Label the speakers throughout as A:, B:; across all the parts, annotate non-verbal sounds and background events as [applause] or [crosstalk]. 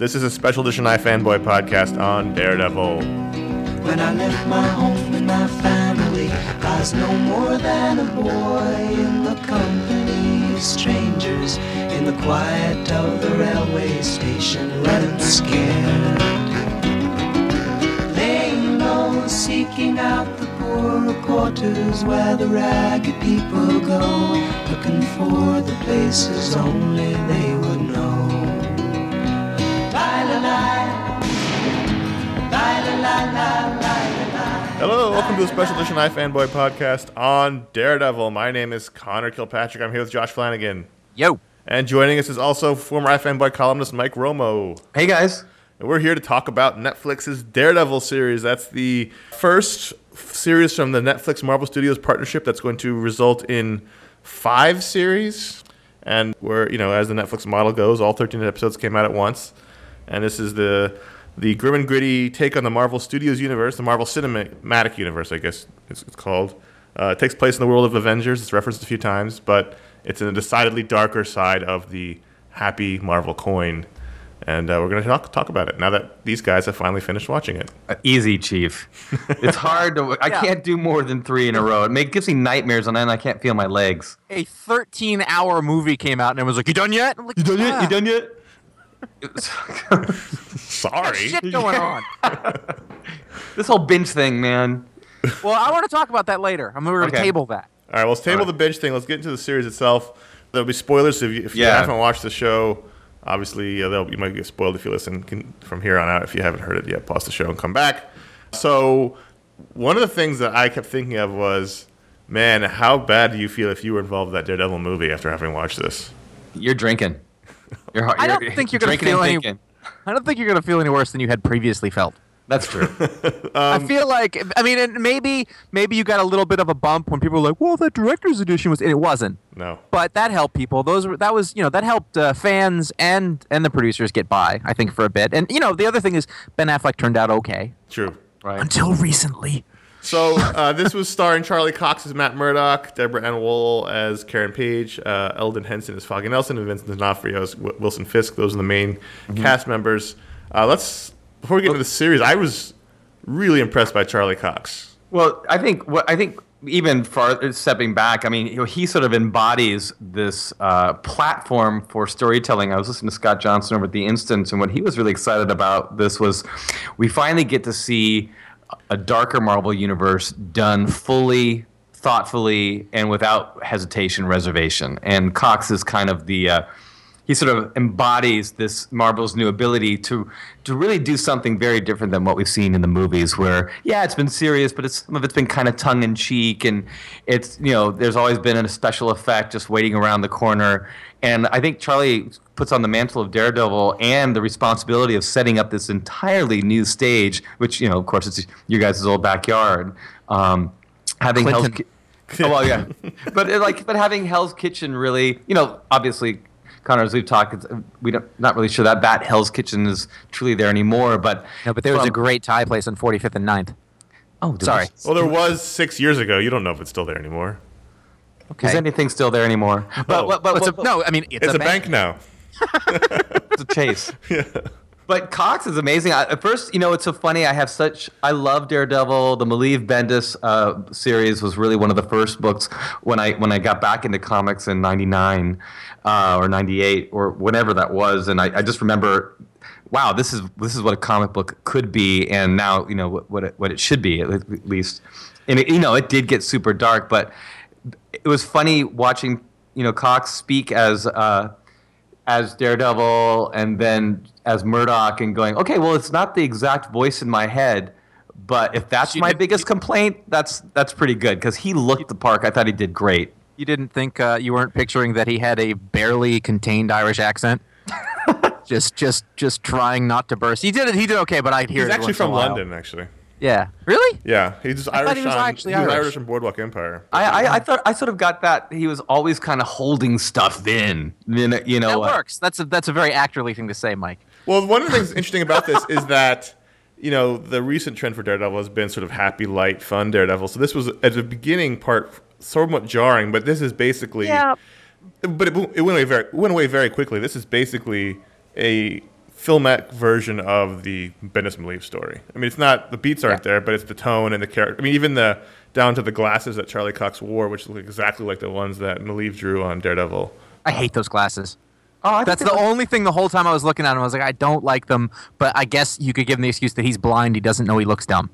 A: This is a special edition iFanboy podcast on Daredevil.
B: When I left my home and my family, I was no more than a boy in the company of strangers in the quiet of the railway station, running scared. Low, seeking out the poorer quarters where the ragged people go, looking for the places only they
A: Hello, welcome to a special edition iFanboy podcast on Daredevil. My name is Conor Kilpatrick. I'm here with Josh Flanagan.
C: Yo.
A: And joining us is also former iFanboy columnist Mike Romo.
D: Hey guys.
A: And we're here to talk about Netflix's Daredevil series. That's the first series from the Netflix Marvel Studios partnership that's going to result in five series. And where, you know, as the Netflix model goes, all 13 episodes came out at once. And this is the the grim and gritty take on the Marvel Studios universe, the Marvel Cinematic Universe, I guess it's, it's called. Uh, it takes place in the world of Avengers. It's referenced a few times, but it's in a decidedly darker side of the happy Marvel coin. And uh, we're going to talk, talk about it now that these guys have finally finished watching it.
D: Uh, easy, Chief. [laughs] It's hard to. I
C: Yeah.
D: can't do more than three in a row. It make, gives me nightmares, and then I can't feel my legs.
C: A 13 hour movie came out and it was like, You done yet? I'm like, "Ah,
D: done yet?
A: Sorry.
C: Shit going on. [laughs]
D: this whole binge thing, man.
C: well, I want to talk about that later. I'm going to
D: Okay.
C: table that.
A: All right, well, let's table
D: All
A: the
D: right.
A: bench thing. Let's get into the series itself. There'll be spoilers if you, if you
D: Yeah.
A: haven't watched the show. Obviously, uh, they'll- you might get spoiled if you listen can, from here on out. If you haven't heard it yet, pause the show and come back. So, one of the things that I kept thinking of was, man, how bad do you feel if you were involved in that Daredevil movie after having watched this?
D: You're drinking. You're,
C: I don't think you're going to feel any. I don't think you're going to feel any worse than you had previously felt.
D: That's true. [laughs]
C: I feel like, I mean, and maybe maybe you got a little bit of a bump when people were like, "Well, that director's edition was," and it wasn't.
A: No.
C: But that helped people. Those were that was you know that helped uh, fans and and the producers get by. I think for a bit. And you know the other thing is Ben Affleck turned out okay
A: True.
D: right.
C: until recently.
A: So uh, this was starring Charlie Cox as Matt Murdock, Deborah Ann Woll as Karen Page, uh, Elden Henson as Foggy Nelson, and Vincent D'Onofrio as w- Wilson Fisk. Those are the main cast members. Uh, let's before we get into the series, I was really impressed by Charlie Cox.
D: Well, I think what I think even far stepping back, I mean, you know, he sort of embodies this uh, platform for storytelling. I was listening to Scott Johnson over at the Instance, and what he was really excited about this was we finally get to see a darker Marvel universe done fully, thoughtfully, and without hesitation, reservation. And Cox is kind of the uh, he sort of embodies this Marvel's new ability to to really do something very different than what we've seen in the movies. Where yeah, it's been serious, but it's, some of it's been kind of tongue in cheek, and it's you know there's always been a special effect just waiting around the corner. And I think Charlie puts on the mantle of Daredevil and the responsibility of setting up this entirely new stage, which you know of course it's your guys' old backyard. Um, having Hell's
C: Clinton.
D: Ki- oh well, yeah, [laughs] but uh, like, but having Hell's Kitchen really, you know, obviously, Conor, as we've talked, it's, uh, we don't not really sure that that Hell's Kitchen is truly there anymore. But
C: No, but there was a great Thai place on 45th and 9th.
D: Oh,
C: Sorry.
D: we-
A: Well, there was six years ago. You don't know if it's still there anymore.
C: Okay.
D: Is anything still there anymore? But,
A: Oh.
D: but, but,
C: It's a-
D: but-
C: no, I mean it's,
A: It's, a, bank. now.
D: It's a chase. [laughs] Yeah. But Cox is amazing. I, at first, you know, it's so funny. I have such. I love Daredevil. The Maleev Bendis uh, series was really one of the first books when I when I got back into comics in '99 uh, or '98 or whenever that was. And I, I just remember, wow, this is this is what a comic book could be, and now you know what what it, what it should be at at least. And it, you know, it did get super dark, but it was funny watching you know Cox speak as. Uh, as Daredevil and then as Murdock and going, okay, well, it's not the exact voice in my head, but if that's
C: You
D: my biggest complaint, that's that's pretty good because he looked the part. I thought he did great.
C: You didn't think uh, you weren't picturing that he had a barely contained Irish accent? [laughs] just, just, just trying not to burst. He did it. He did okay, but I'd hear
A: He's
C: it
A: actually
C: once in a
A: from
C: while.
A: London, actually.
C: Yeah. Really?
A: Yeah, he's
C: thought
A: Irish.
C: he was
A: on,
C: actually
A: he was
C: Irish.
A: Irish in Boardwalk Empire.
D: I, I, I thought I sort of got that he was always kind of holding stuff in. You know, you know
C: That
D: uh,
C: works. That's a that's a very actorly thing to say, Mike.
A: Well, one of the things [laughs] interesting about this is that you know the recent trend for Daredevil has been sort of happy, light, fun Daredevil. So this was at the beginning part somewhat jarring, but this is basically Yeah. But it, it went away very it went away very quickly. This is basically a filmic version of the Bendis Maleev story. I mean, it's not the beats aren't
C: Yeah.
A: there, but it's the tone and the character. I mean, even the down to the glasses that Charlie Cox wore, which look exactly like the ones that Maleev drew on Daredevil.
C: I hate those glasses.
D: Oh,
C: That's the
D: look-
C: only thing the whole time I was looking at him. I was like, I don't like them, but I guess you could give him the excuse that he's blind. He doesn't know he looks dumb.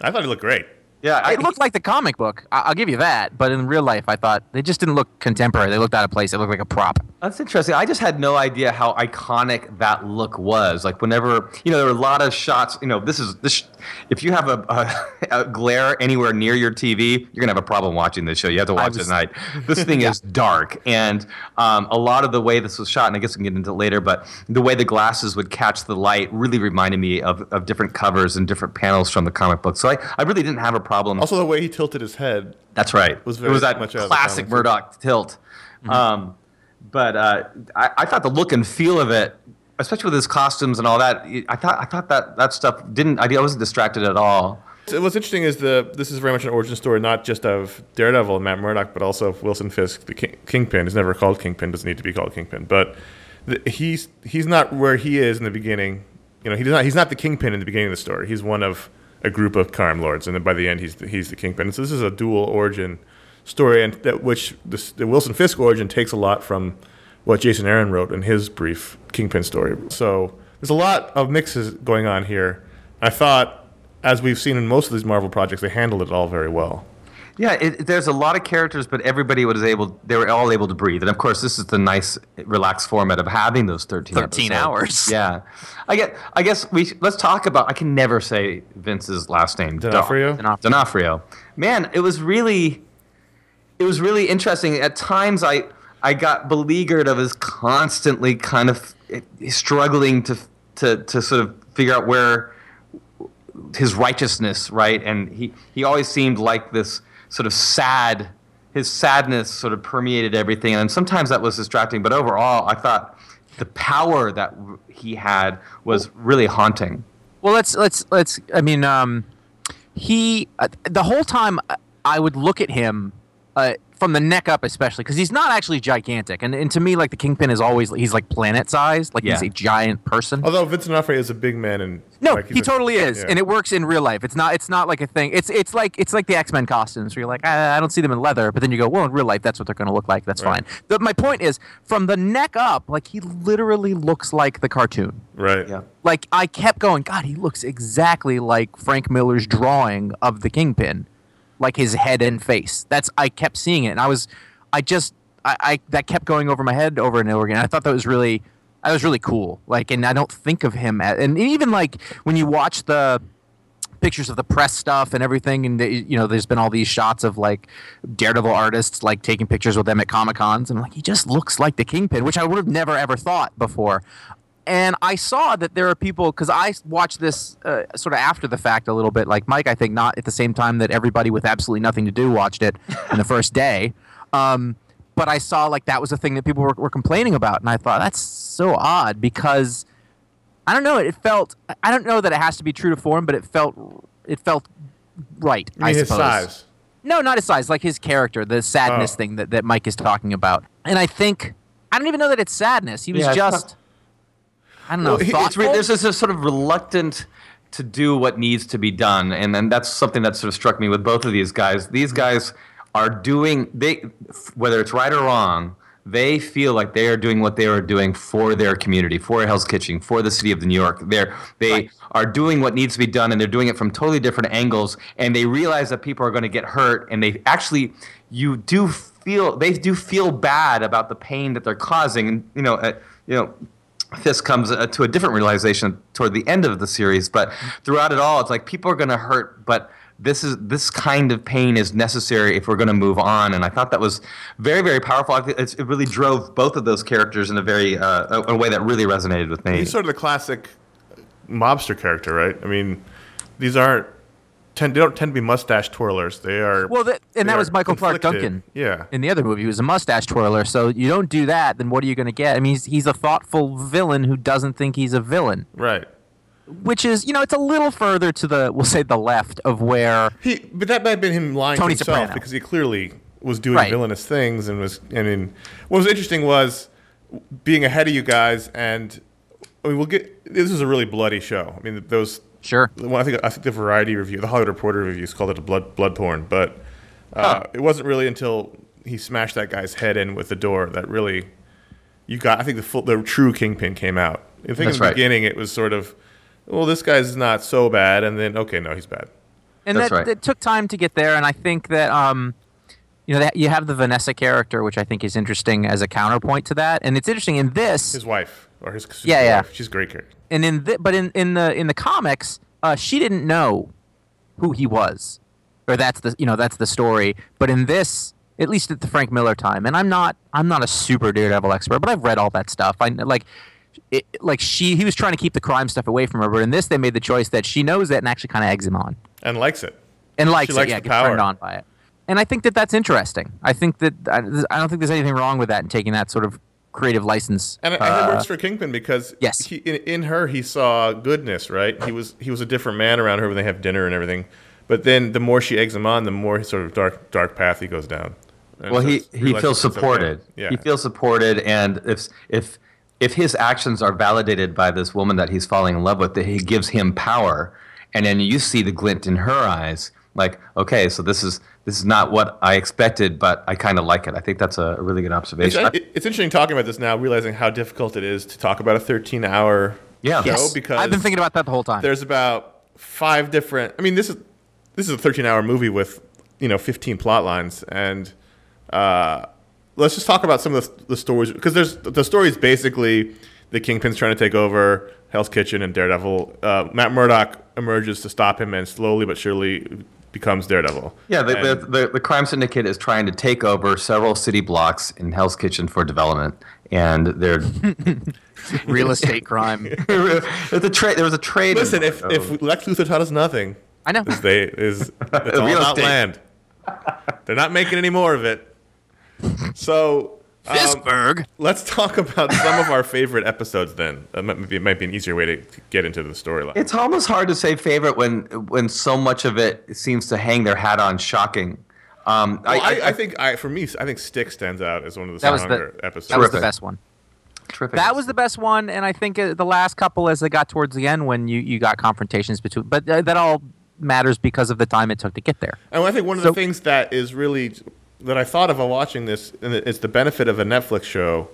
A: I thought he looked great.
D: Yeah, I,
C: It looked like the comic book. I- I'll give you that. But in real life, I thought they just didn't look contemporary. They looked out of place. They looked like a prop.
D: That's interesting. I just had no idea how iconic that look was. Like whenever you know, there were a lot of shots. You know, this is this. If you have a, a, [laughs] a glare anywhere near your TV, you're gonna have a problem watching this show. You have to watch
C: was-
D: it at night. [laughs] This thing is dark, and um, a lot of the way this was shot, and I guess we can get into it later, but the way the glasses would catch the light really reminded me of, of different covers and different panels from the comic book. So I, I really didn't have a problem.
A: Also, the way he tilted his head.
D: That's right.
A: was
D: it was that
A: much out of the
D: classic. Murdock tilt. Um, but uh, I, I thought the look and feel of it, especially with his costumes and all that, I thought I thought that that stuff didn't. I wasn't distracted at all.
A: So what's interesting is the this is very much an origin story, not just of Daredevil and Matt Murdock, but also of Wilson Fisk, the King, Kingpin. He's never called Kingpin; doesn't need to be called Kingpin. But the, he's he's not where he is in the beginning. You know, he's not he's not the Kingpin in the beginning of the story. He's one of a group of crime lords, and then by the end, he's the, he's the Kingpin. So this is a dual origin story, and that which this, the Wilson Fisk origin takes a lot from what Jason Aaron wrote in his brief Kingpin story. So there's a lot of mixes going on here. I thought, as we've seen in most of these Marvel projects, they handled it all very well.
D: Yeah, it, there's a lot of characters, but everybody was able. They were all able to breathe, and of course, this is the nice, relaxed format of having those 13,
C: 13 hours. [laughs]
D: Yeah, I get. I guess we let's talk about. I can never say Vince's last name.
A: D'Onofrio?
C: D'Onofrio.
D: D'Onofrio. Man, it was really, it was really interesting. At times, I I got beleaguered of his constantly kind of eh, struggling to to to sort of figure out where his righteousness, right? And he, he always seemed like this sort of sad, his sadness sort of permeated everything. And sometimes that was distracting, but overall, I thought the power that he had was really haunting.
C: Well, let's let's let's. I mean, um, he uh, the whole time I would look at him uh, from the neck up, especially because he's not actually gigantic, and, and to me, like the kingpin is always he's like planet sized, like he's a giant person.
A: Although Vincent D'Onofrio is a big man, and
C: No,
A: like,
C: he
A: a-
C: totally is,
A: yeah.
C: and it works in real life. It's not. It's not like a thing. It's it's like it's like the X Men costumes where you're like, I, I don't see them in leather, but then you go, well, in real life, that's what they're going to look like. That's
A: Right.
C: fine. The, my point is, from the neck up, like he literally looks like the cartoon.
A: right.
D: Yeah.
C: Like I kept going, God, he looks exactly like Frank Miller's drawing of the Kingpin, like his head and face. That's I kept seeing it, and I was, I just, I, I that kept going over my head over and over again. I thought that was really, that was really cool. Like, and I don't think of him as, and even like when you watch the pictures of the press stuff and everything and the, you know there's been all these shots of like daredevil artists like taking pictures with them at comic cons and I'm like he just looks like the kingpin which i would have never ever thought before and i saw that there are people because i watched this uh, sort of after the fact a little bit like mike i think not at the same time that everybody with absolutely nothing to do watched it in the first day um, but i saw like that was a thing that people were, were complaining about and i thought that's so odd because I don't know. It felt. I don't know that it has to be true to form, but it felt. It felt right.
A: I his
C: suppose.
A: size.
C: No, not his size. Like his character, the sadness
A: Oh.
C: thing that, that Mike is talking about. And I think I don't even know that it's sadness. He was
D: Yeah,
C: just. I don't know.
A: Well, he- it's
D: It's re- there's this sort of reluctant to do what needs to be done, and then that's something that sort of struck me with both of these guys. These guys are doing they, whether it's right or wrong, they feel like they are doing what they are doing for their community, for Hell's Kitchen, for the city of New York. They're they
C: Right.
D: are doing what needs to be done, and they're doing it from totally different angles. And they realize that people are going to get hurt, and they actually you do feel they do feel bad about the pain that they're causing. And you know, uh, you know this comes uh, to a different realization toward the end of the series but throughout it all it's like people are going to hurt but this is this kind of pain is necessary if we're going to move on and i thought that was very very powerful I it's, it really drove both of those characters in a very uh, a, a way that really resonated with me
A: He's sort of the classic mobster character, right? I mean, these aren't tend they don't tend to be mustache twirlers. They are
C: well, that, and that was Michael
A: Clarke.
C: Duncan.
A: Yeah.
C: In the other movie, he was a mustache twirler. So you don't do that, then what are you going to get? I mean, he's, he's a thoughtful villain who doesn't think he's a villain,
A: Right.
C: which is, you know, it's a little further to the, we'll say, the left of where
A: He, but that might have been him lying
C: Tony
A: to himself
C: Soprano.
A: because he clearly was doing
C: Right.
A: villainous things and was. I mean, what was interesting was being ahead of you guys and I mean, we'll get. This is a really bloody show. I mean, those.
C: Sure.
A: Well, I think I think the Variety review, the Hollywood Reporter reviews called it a blood blood porn, but uh, it wasn't really until he smashed that guy's head in with the door that really you got. I think the full, the true kingpin came out. I think
D: That's
A: in the
D: right.
A: beginning it was sort of, well, this guy's not so bad, and then okay, no, he's bad.
C: and
D: That's
C: that
D: right.
C: it took time to get there and i think that um you know that you have the vanessa character which i think is interesting as a counterpoint to that and it's interesting in this
A: His wife or his
C: Yeah, yeah.
A: wife. She's a great character.
C: And in the, but in, in the in the comics uh, she didn't know who he was or that's the you know that's the story but in this at least at the frank miller time and i'm not i'm not a super daredevil expert but i've read all that stuff i like it, like she he was trying to keep the crime stuff away from her but in this they made the choice that she knows that and actually kind of eggs him on
A: and likes it.
C: and likes
A: She likes
C: it, yeah, gets turned on by it. And I think that that's interesting. I think that I, I don't think there's anything wrong with that and taking that sort of creative license.
A: And, it- and
C: uh,
A: it works for Kingpin because
C: yes.
A: he, in, in her he saw goodness, right? He was he was a different man around her when they have dinner and everything. But then the more she eggs him on, the more sort of dark dark path he goes down. And
D: Well,
A: so
D: he, he feels
A: it's okay.
D: supported.
A: Yeah,
D: He feels supported, and if if if his actions are validated by this woman that he's falling in love with, that he gives him power, and then you see the glint in her eyes, like, okay, so this is this is not what I expected, but I kind of like it. I think that's a really good observation.
A: it- it's interesting talking about this now, realizing how difficult it is to talk about a 13 hour
D: Yeah.
A: show
C: yes,
A: because
C: I've been thinking about that the whole time.
A: there's about five different. I mean, this is this is a 13 hour movie with you know 15 plot lines, and uh, let's just talk about some of the, the stories because there's the story is basically the Kingpin's trying to take over Hell's Kitchen and Daredevil. Uh, Matt Murdock emerges to stop him, and slowly but surely becomes Daredevil.
D: yeah, the,
A: And-
D: the, the, the crime syndicate is trying to take over several city blocks in Hell's Kitchen for development, and they're [laughs]
C: Real estate crime. [laughs]
D: there's a trade. There was a trade.
A: Listen, if
D: involved.
A: if Lex Luthor taught us nothing,
C: I know.
A: is they is [laughs] it's all
D: Real
A: about land. They're not making any more of it. So um, let's talk about some of our favorite episodes. Then that might be, might be an easier way to, to get into the storyline.
D: It's almost hard to say favorite when when so much of it seems to hang their hat on shocking. Um,
A: Well, I, I, think I, for me, I think Stick stands out as one of the stronger
C: the
A: episodes.
C: that was the
D: Terrific.
C: best one.
D: terrific.
C: That was the best one, and I think uh, the last couple, as they got towards the end, when you, you got confrontations between, but uh, that all matters because of the time it took to get there.
A: And I think one of
C: So-
A: the things that is really that I thought of while watching this, and it's the benefit of a Netflix show,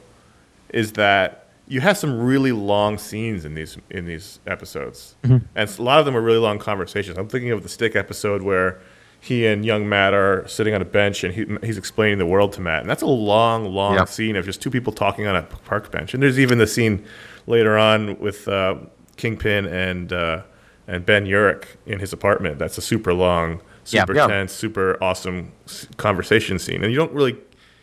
A: is that you have some really long scenes in these in these episodes, and a lot of them are really long conversations. I'm thinking of the Stick episode where he and young Matt are sitting on a bench and he, he's explaining the world to Matt, and that's a long, long
D: Yep.
A: scene of just two people talking on a park bench. And there's even the scene later on with uh, Kingpin and uh, and Ben Urich in his apartment. That's a super long. Super
D: Yeah.
A: tense, super awesome conversation scene, and you don't really.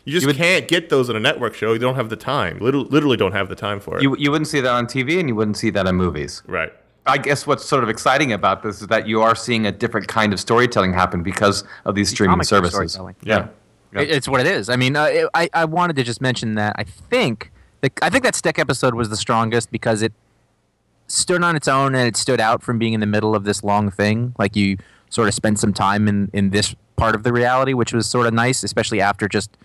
A: You just
D: You would-
A: can't get those on a network show. You don't have the time. Literally, literally don't have the time for it.
D: you you wouldn't see that on TV and you wouldn't see that in movies.
A: right.
D: I guess what's sort of exciting about this is that you are seeing a different kind of storytelling happen because of these streaming
C: comic
D: services.
A: Yeah.
D: Yeah.
C: It's what it is. I mean, uh, it, I I wanted to just mention that I think the, I think that Stick episode was the strongest because it stood on its own and it stood out from being in the middle of this long thing. Like you sort of spent some time in in this part of the reality, which was sort of nice, especially after just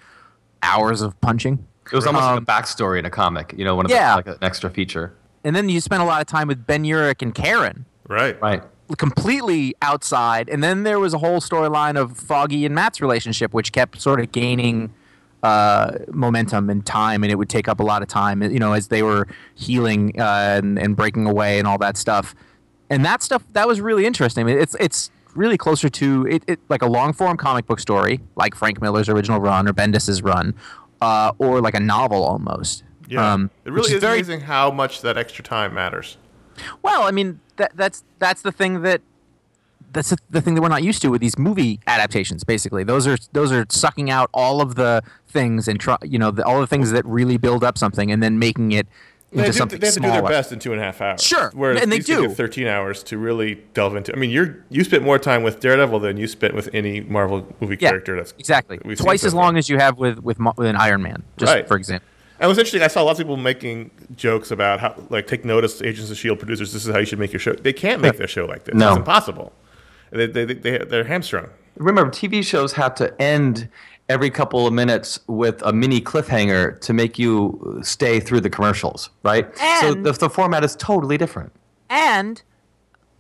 C: hours of punching.
D: It was almost
C: Um,
D: like a backstory in a comic, you know, one of
C: Yeah.
D: the, like an extra feature.
C: And then you spent a lot of time with Ben Urich and Karen.
A: Right.
D: Right.
C: completely outside. And then there was a whole storyline of Foggy and Matt's relationship, which kept sort of gaining uh, momentum and time, and it would take up a lot of time, you know, as they were healing uh, and, and breaking away and all that stuff. And that stuff that was really interesting. I mean, it's it's really closer to it, it like a long form comic book story, like Frank Miller's original run or Bendis's run, uh, or like a novel almost.
A: Yeah.
C: Um,
A: it really is,
C: very
A: amazing how much that extra time matters.
C: well, I mean, that, that's that's the thing that that's the, the thing that we're not used to with these movie adaptations. Basically, those are those are sucking out all of the things and try, you know the, all the things that really build up something and then making it into
A: They, do,
C: something
A: they have to do their best in two and a half hours.
C: Sure,
A: Whereas
C: and they
A: these things
C: do.
A: get 13 hours to really delve into. I mean, you're you spent more time with Daredevil than you spent with any Marvel movie
C: yeah,
A: character. That's
C: exactly
A: we've
C: twice
A: so
C: as long as you have with with, with an Iron Man, just
A: Right.
C: for example.
A: And it was interesting. I saw lots of people making jokes about how, like, take notice, Agents of Shield producers. This is how you should make your show. They can't make their show like this.
D: No.
A: It's impossible. They, they, they, they're hamstrung.
D: Remember, TV shows have to end every couple of minutes with a mini cliffhanger to make you stay through the commercials, right? so the, the format is totally different.
C: And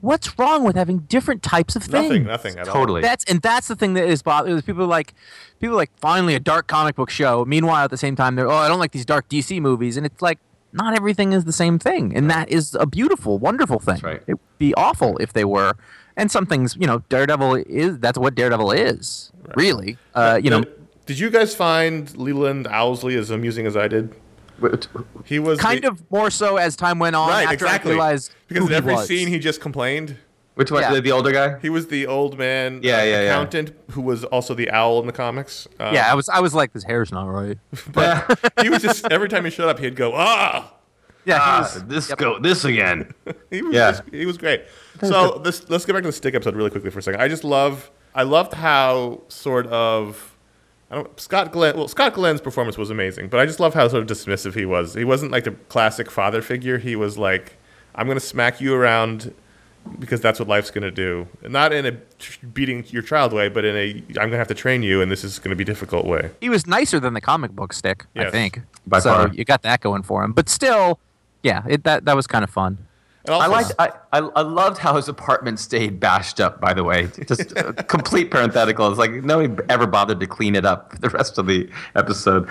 C: what's wrong with having different types of things?
A: Nothing, nothing at all.
D: Totally.
C: That's and that's the thing that is bothering. People are like, people are like finally a dark comic book show. Meanwhile, at the same time, they're oh, I don't like these dark DC movies, and it's like not everything is the same thing, and that is a beautiful, wonderful thing.
D: right.
C: It would be awful if they were. And some things, you know, Daredevil is that's what Daredevil is, really. Uh, you know,
A: And did you guys find Leland Owlsley as amusing as I did? He was
C: kind
A: the-
C: of more so as time went on.
A: right,
C: after
A: exactly.
C: I realized
A: because
C: who
A: in
C: he
A: every
C: was.
A: scene he just complained.
D: Which one?
C: Yeah.
D: The, the older guy?
A: He was the old man,
D: Yeah,
A: uh,
D: yeah, yeah.
A: accountant who was also the owl in the comics. Uh,
C: yeah, I was I was like, this hair's not right. [laughs]
A: but he was just every time he showed up, he'd go ah.
C: Yeah, he
D: Ah,
C: was-
D: this
C: yep.
D: go this again. [laughs]
A: He was
D: Yeah.
A: just, he was great. So this, let's get back to the stick episode really quickly for a second. I just love I loved how sort of I don't Scott Glenn well Scott Glenn's performance was amazing, but I just love how sort of dismissive he was. He wasn't like the classic father figure. He was like I'm going to smack you around because that's what life's going to do. Not in a beating your child way, but in a I'm going to have to train you and this is going to be difficult way.
C: he was nicer than the comic book stick, I think.
D: By
C: so
D: far.
C: you got that going for him. But still, yeah, it, that that was kind of fun.
D: I liked. I, I I loved how his apartment stayed bashed up. By the way, just a [laughs] complete parenthetical. It's like nobody ever bothered to clean it up for the rest of the episode.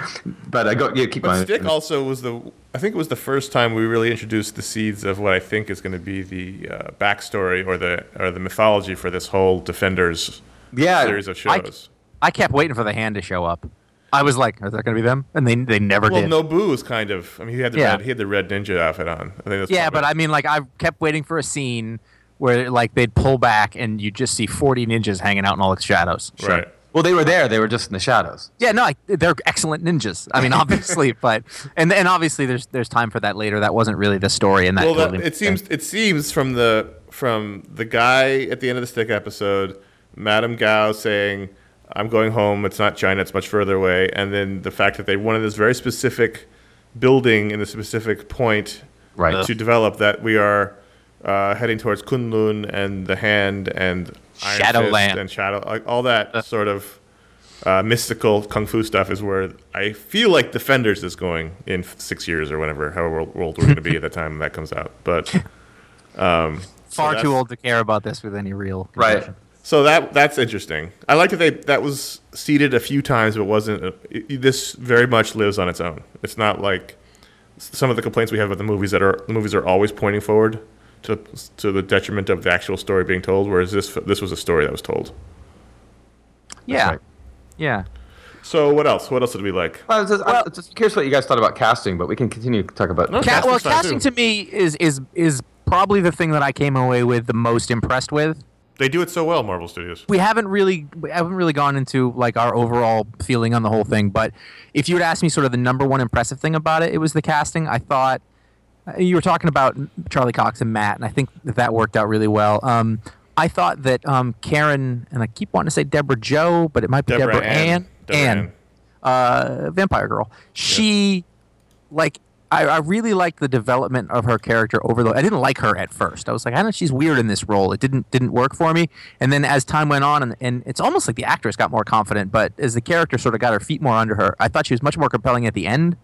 D: But I go. Yeah, keep
A: But
D: going.
A: Stick also was the. I think it was the first time we really introduced the seeds of what I think is going to be the uh, backstory or the or the mythology for this whole Defenders
D: Yeah,
A: series of
C: I-
A: shows.
C: I kept waiting for the hand to show up. I was like, "Is that going to be them?" And they they never
A: well,
C: did.
A: Well, Nobu was kind of. I mean, he had the
C: Yeah.
A: red. He had the red ninja outfit on. I think that's
C: yeah,
A: probably-
C: but I mean, like, I kept waiting for a scene where like they'd pull back and you just see forty ninjas hanging out in all the shadows.
A: right.
D: Well, they were there. They were just in the shadows.
C: Yeah, no, I, they're excellent ninjas. I mean, [laughs] obviously, but and and obviously, there's there's time for that later. That wasn't really the story, and that
A: Well, that, it seems
C: sense.
A: it seems from the from the guy at the end of the Stick episode, Madame Gao saying, "I'm going home. It's not China. It's much further away." And then the fact that they wanted this very specific building in a specific point
D: Right.
A: to develop that we are uh, heading towards Kunlun and the Hand and Iron Fist
C: Shadowland.
A: and Shadow, like all that sort of uh, mystical kung fu stuff is where I feel like Defenders is going in six years or whenever, however old old we're going to be at the time that comes out. But [laughs] um,
C: far
A: that's-
C: too old to care about this with any real
D: Right.
C: Connection.
A: So that that's interesting. I like that they that was seeded a few times, but wasn't. A, it- this very much lives on its own. It's not like some of the complaints we have about the movies that are the movies are always pointing forward to to the detriment of the actual story being told. Whereas this this was a story that was told.
C: Yeah,
D: right.
C: yeah.
A: So what else? What else did we like?
D: I was just, I'm just curious what you guys thought about casting, but we can continue to talk about.
A: No,
C: Ca- well, casting
A: too.
C: to me is is is probably the thing that I came away with the most impressed with.
A: They do it so well, Marvel Studios.
C: We haven't really we haven't really gone into like our overall feeling on the whole thing, but if you would ask me sort of the number one impressive thing about it, it was the casting. I thought uh, you were talking about Charlie Cox and Matt, and I think that, that worked out really well. Um, I thought that um, Karen and I keep wanting to say Deborah Joe, but it might be
A: Deborah
C: Deborah,
A: Ann.
C: Ann.
A: Deborah
C: Ann.
A: Ann.
C: uh, Vampire Girl. She, like, I, I really liked the development of her character over the. I didn't like her at first. I was like, I don't know she's weird in this role. It didn't didn't work for me. And then as time went on, and, and it's almost like the actress got more confident, but as the character sort of got her feet more under her, I thought she was much more compelling at the end.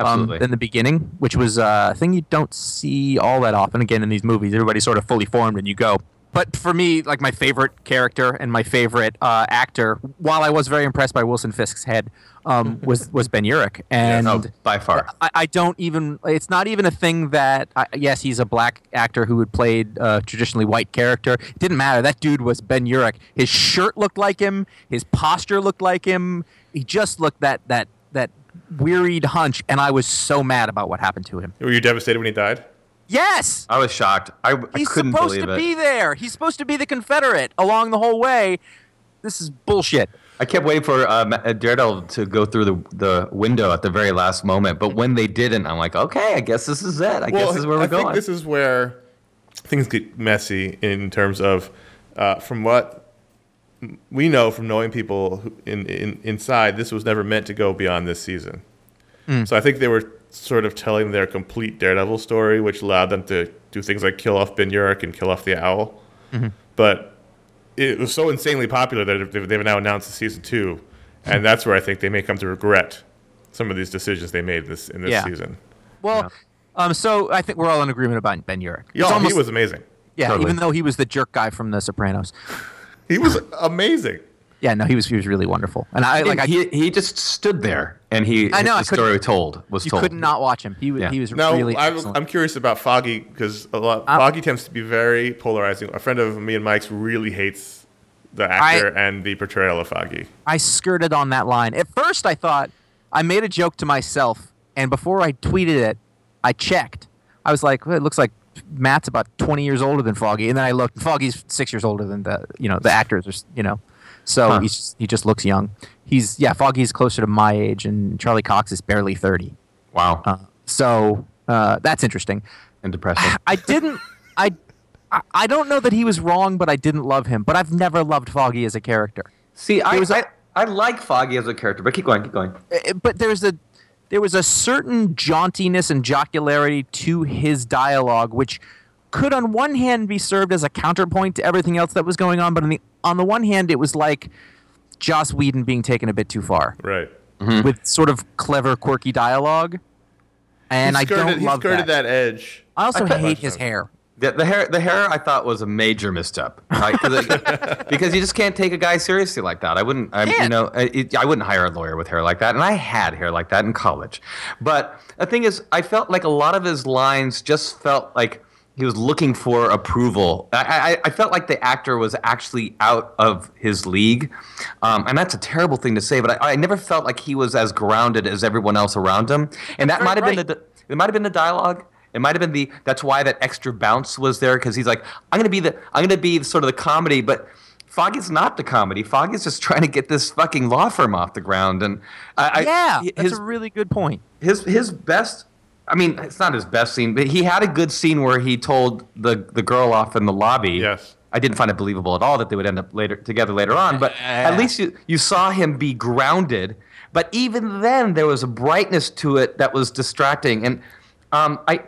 C: Um, than the beginning, which was uh, a thing you don't see all that often. Again, in these movies, everybody's sort of fully formed, and you go. But for me, like my favorite character and my favorite uh, actor, while I was very impressed by Wilson Fisk's head, um, was was Ben Urich, [laughs] and
D: Oh, by far.
C: I, I don't even. It's not even a thing that. I, yes, he's a black actor who had played a traditionally white character. It didn't matter. That dude was Ben Urich. His shirt looked like him. His posture looked like him. He just looked that that that wearied hunch, and I was so mad about what happened to him.
A: Were you devastated when he died?
C: Yes,
D: I was shocked. I, I
C: he's supposed to
D: it.
C: be there. He's supposed to be the Confederate along the whole way. This is bullshit.
D: I kept waiting for uh, uh, Daredevil to go through the the window at the very last moment, but when they didn't, I'm like, okay, I guess this is it. I guess this is where we're
A: I
D: going.
A: think this is where things get messy in terms of, uh, from what we know from knowing people in, in inside, this was never meant to go beyond this season. So I think they were sort of telling their complete Daredevil story, which allowed them to do things like kill off Ben Urich and kill off the Owl. But it was so insanely popular that they've they've now announced the season two, and that's where I think they may come to regret some of these decisions they made this in this
C: Yeah.
A: season.
C: Well, um, so I think we're all in agreement about Ben Urich.
A: Yeah,
C: almost-
A: he was amazing.
C: yeah,
D: Totally.
C: even though he was the jerk guy from The Sopranos.
A: He was amazing.
C: Yeah, no, he was he was really wonderful, and I like I,
D: he, he just stood there and he
C: I know, I
D: the story
C: couldn't-
D: told was
C: you
D: told.
C: could not watch him. He was
D: Yeah.
C: he was
A: Now,
C: really
A: I'm,
C: excellent.
A: I'm curious about Foggy because a lot
C: Uh,
A: Foggy tends to be very polarizing. A friend of me and Mike's really hates the actor and the portrayal of Foggy.
C: I skirted on that line. At first, I thought I made a joke to myself, and before I tweeted it, I checked. I was like, well, "It looks like Matt's about 20 years older than Foggy," and then I looked. Foggy's six years older than the you know the actors, are, s- you know, so
D: Huh.
C: he's he just looks young. He's yeah, Foggy's closer to my age, and Charlie Cox is barely 30.
D: wow
C: Uh, so uh, that's interesting.
D: and depressing. [sighs]
C: I didn't. I. I- don't know that he was wrong, but I didn't love him. But I've never loved Foggy as a character.
D: See, I,
C: was a-
D: I I like Foggy as a character, but keep going, keep going.
C: Uh, but there's a there was a certain jauntiness and jocularity to his dialogue which could on one hand be served as a counterpoint to everything else that was going on but on the on the one hand it was like Joss Whedon being taken a bit too far
A: Right. Mm-hmm.
C: with sort of clever quirky dialogue and
A: he
C: I
A: skirted,
C: don't love he
A: skirted
C: that.
A: that. edge.
C: I also
D: I-
C: hate his hair.
D: The, the hair, the hair, I thought was a major misstep, right? 'Cause it- [laughs] because you just can't take a guy seriously like that. I wouldn't, I, you know, I, I wouldn't hire a lawyer with hair like that, and I had hair like that in college. But the thing is, I felt like a lot of his lines just felt like he was looking for approval. I, I, I felt like the actor was actually out of his league, um, and that's a terrible thing to say. But I, I never felt like he was as grounded as everyone else around him, and that might have been the it might have been the dialogue. It might have been the. That's why that extra bounce was there because he's like, I'm gonna be the. I'm gonna be sort of the comedy, but Foggy's not the comedy. Foggy's just [laughs] trying to get this fucking law firm off the ground, and I, I-
C: yeah,
D: his,
C: that's a really good point.
D: his his best. I mean, it's not his best scene, but he had a good scene where he told the the girl off in the lobby.
A: Yes.
D: I didn't find it believable at all that they would end up later together later on, but at least you, you saw him be grounded. But even then, there was a brightness to it that was distracting, and um, I,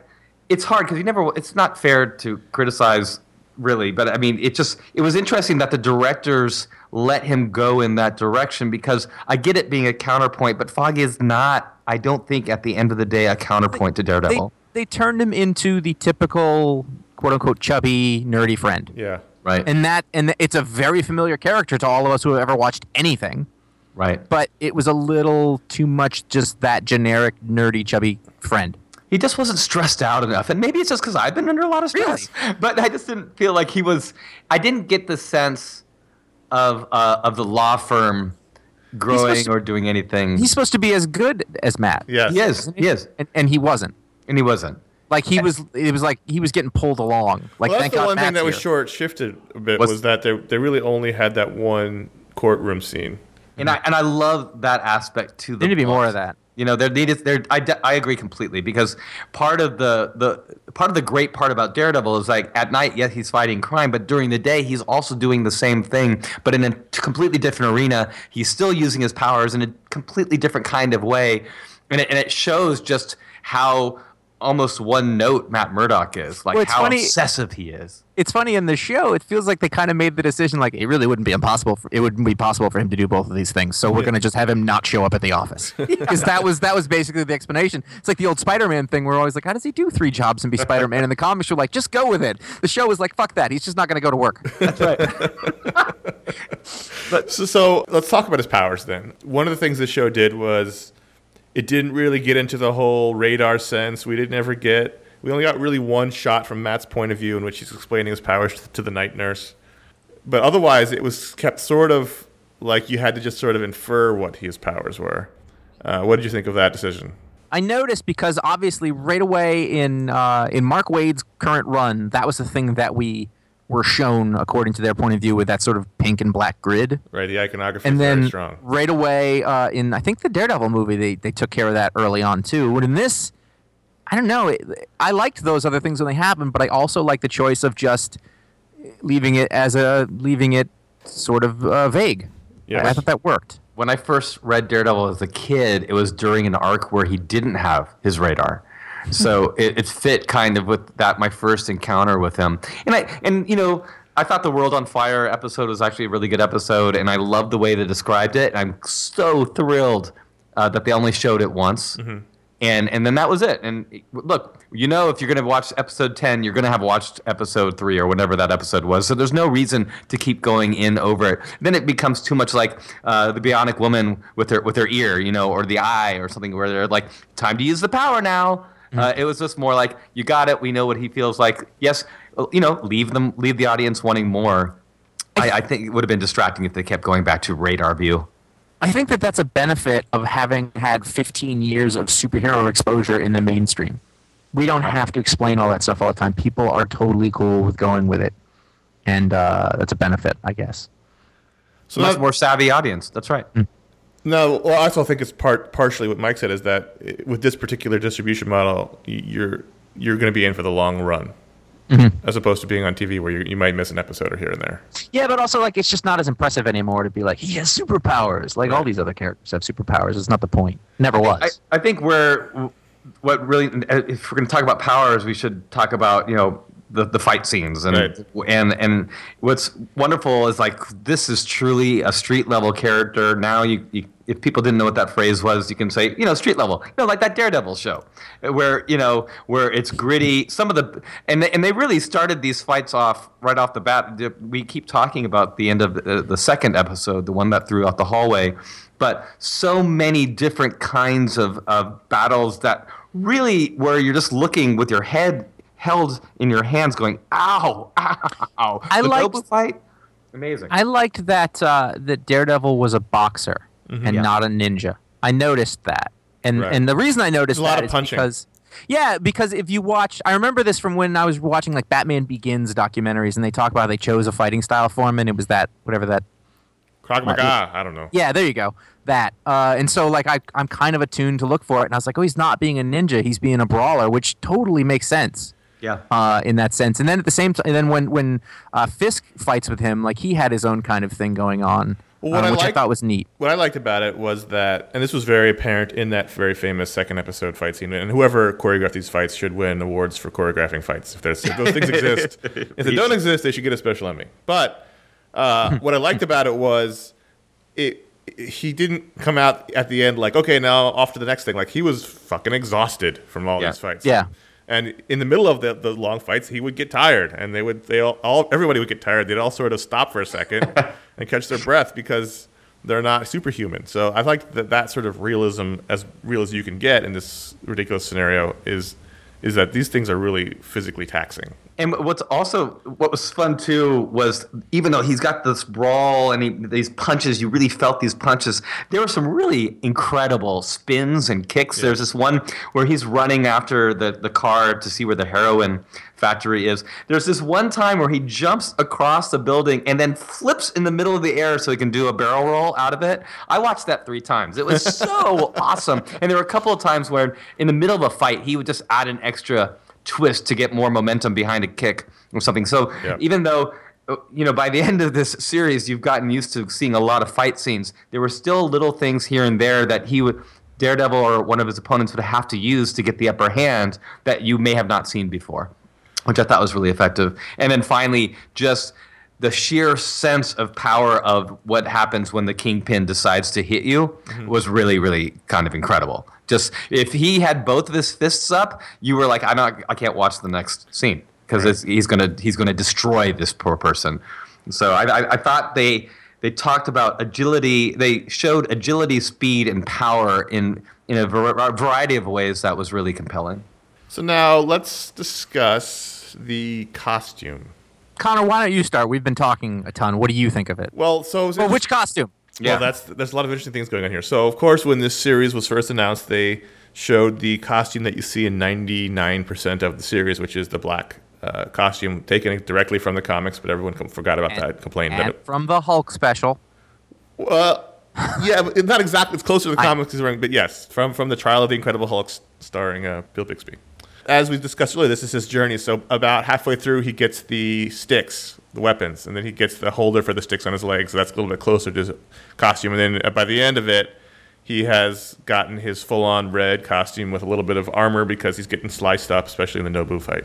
D: it's hard because you never. It's not fair to criticize really, but I mean, it just it was interesting that the directors let him go in that direction because I get it being a counterpoint, but Foggy is not. I don't think at the end of the day a counterpoint to
C: They,
D: Daredevil.
C: they turned him into the typical quote unquote chubby nerdy friend.
A: Yeah.
D: right.
C: And that and it's a very familiar character to all of us who have ever watched anything.
D: right.
C: but it was a little too much just that generic nerdy chubby friend
D: He just wasn't stressed out enough, and maybe it's just because I've been under a lot of stress. [laughs] But I just didn't feel like he was. I didn't get the sense of uh, of the law firm growing
C: to-
D: or doing anything.
C: he's supposed to be as good as matt
A: Yes.
D: he is. He is,
C: and, and he wasn't
D: and he wasn't.
C: like he was it was like he was getting pulled along like
A: Well, that's
C: thank
A: the
C: god
A: one thing
C: Matt's
A: that was
C: here.
A: short shifted a bit
D: Was-
A: was that they, they really only had that one courtroom scene.
D: And I and I love that aspect to the.
C: there need to be more of that
D: You know, there needed there. I, I agree completely because part of the the part of the great part about Daredevil is like at night, yes, he's fighting crime, but during the day, he's also doing the same thing, but in a completely different arena. He's still using his powers in a completely different kind of way, and it, and it shows just how almost one note Matt Murdock is, like
C: Well,
D: how
C: funny-
D: obsessive he is.
C: it's funny in the show it feels like they kind of made the decision like it really wouldn't be impossible for, it wouldn't be possible for him to do both of these things so we're going to just have him not show up at the office. [laughs] Because that was that was basically the explanation. It's like the old spider-man thing where we're always like how does he do three jobs and be spider-man? And the comics were like just go with it. The show was like fuck that he's just not going to go to work.
D: That's right.
A: So, [laughs] so let's talk about his powers then. One of the things this show did was it didn't really get into the whole radar sense. We didn't ever get. We only got really one shot from Matt's point of view in which he's explaining his powers to, the night nurse. But otherwise, it was kept sort of like you had to just sort of infer what his powers were. Uh, what did you think of that decision?
C: I noticed because obviously right away in uh, in Mark Waid's current run, that was the thing that we were shown according to their point of view with that sort of pink and black grid.
A: Right, the iconography
C: And
A: is very
C: then
A: strong.
C: right away uh, in I think the Daredevil movie, they they took care of that early on too. But in this, I don't know. It, I liked those other things when they happened, but I also like the choice of just leaving it as a leaving it sort of uh, vague.
A: Yeah,
C: I, I thought that worked.
D: when I first read Daredevil as a kid, it was during an arc where he didn't have his radar. So it, it fit kind of with that my first encounter with him. And I and you know, I thought the World on Fire episode was actually a really good episode, and I love the way they described it. I'm so thrilled uh, that they only showed it once, and and then that was it. And look, you know, if you're going to watch episode ten, you're going to have watched episode three or whatever that episode was. So there's no reason to keep going in over it. Then it becomes too much like uh, the Bionic Woman with her with her ear, you know, or the eye or something where they're like, time to use the power now. Uh, it was just more like, you got it. We know what he feels like. Yes, you know, leave them, leave the audience wanting more. I, I think it would have been distracting if they kept going back to radar view.
C: I think that that's a benefit of having had 15 years of superhero exposure in the mainstream. We don't have to explain all that stuff all the time. People are totally cool with going with it, and uh, that's a benefit, I guess.
A: So
D: Much
A: now,
D: more savvy audience. That's right.
A: No, well, I also think it's part partially what Mike said is that with this particular distribution model, you're you're going to be in for the long run, mm-hmm. as opposed to being on TV where you, you might miss an episode or here and there.
C: Yeah, but also like it's just not as impressive anymore to be like he has superpowers. Like all these other characters have superpowers. It's not the point. Never was.
D: I, I think where what really if we're going to talk about powers, we should talk about you know the, the fight scenes and
A: Right.
D: and and what's wonderful is like this is truly a street level character. Now you, you if people didn't know what that phrase was, you can say you know street level, you know like that Daredevil show, where you know where it's gritty. Some of the and they, and they really started these fights off right off the bat. We keep talking about the end of the, the second episode, the one that threw out the hallway but so many different kinds of, of battles that really where you're just looking with your head held in your hands going ow ow
C: I
D: the
C: liked-
D: Nobu fight amazing
C: I liked that uh, that Daredevil was a boxer and
D: Yeah.
C: not a ninja. I noticed that, and
A: Right.
C: and the reason I noticed
A: There's a lot
C: that
A: of
C: is
A: punching.
C: because yeah, because if you watch, I remember this from when I was watching like Batman Begins documentaries, and they talk about how they chose a fighting style for him, and it was that whatever that
A: Krav Maga, I don't know.
C: Yeah, there you go. That. Uh, and so like I I'm kind of attuned to look for it, and I was like, oh, he's not being a ninja, he's being a brawler, which totally makes sense.
D: Yeah
C: Uh, in that sense, and then at the same time, and then when when uh, Fisk fights with him, like he had his own kind of thing going on,
A: Well, what
C: um,
A: I
C: which I thought was neat.
A: What I liked about it was that, and this was very apparent in that very famous second episode fight scene. And whoever choreographed these fights should win awards for choreographing fights. If, there's, if those things exist, [laughs] if they don't exist, they should get a special Emmy. But uh, [laughs] what I liked about it was it. He didn't come out at the end like, okay, now off to the next thing. Like he was fucking exhausted from all
D: Yeah.
A: these fights.
C: Yeah.
A: And in the middle of the, the long fights, he would get tired, and they would they all, all everybody would get tired. They'd all sort of stop for a second [laughs] and catch their breath because they're not superhuman. So I like that that sort of realism, as real as you can get in this ridiculous scenario, is is that these things are really physically taxing.
D: And what's also what was fun too was even though he's got this brawl and he, these punches, you really felt these punches. There were some really incredible spins and kicks. There's this one where he's running after the, the car to see where the heroin factory is. There's this one time where he jumps across the building and then flips in the middle of the air so he can do a barrel roll out of it. I watched that three times. It was so [laughs] awesome. And there were a couple of times where in the middle of a fight he would just add an extra twist to get more momentum behind a kick or something. So
A: Yeah.
D: even though uh, you know by the [laughs] end of this series you've gotten used to seeing a lot of fight scenes, there were still little things here and there that he would Daredevil or one of his opponents would have to use to get the upper hand that you may have not seen before, which I thought was really effective. And then finally, just the sheer sense of power of what happens when the kingpin decides to hit you was really, really kind of incredible. Just if he had both of his fists up, you were like, I'm not, I can't watch the next scene because he's gonna he's gonna destroy this poor person. So I, I, I thought they they talked about agility. They showed agility, speed, and power in in a var- variety of ways that was really compelling.
A: So now let's discuss the costume.
C: Conor, why don't you start? We've been talking a ton. What do you think of it?
A: Well, so it
C: Well, which costume?
D: Yeah.
A: Well, that's there's a lot of interesting things going on here. So, of course, when this series was first announced, they showed the costume that you see in 99% of the series, which is the black uh, costume taken directly from the comics. But everyone com- forgot about that, complained that it.
C: from the Hulk special.
A: Uh, yeah, it's not exactly. It's closer to the
C: I-
A: comics, but yes, from from the Trial of the Incredible Hulk, starring uh, Bill Bixby. As we discussed earlier, this is his journey. So about halfway through, he gets the sticks, the weapons, and then he gets the holder for the sticks on his legs. So that's a little bit closer to his costume. And then uh, by the end of it, he has gotten his full-on red costume with a little bit of armor because he's getting sliced up, especially in the Nobu fight.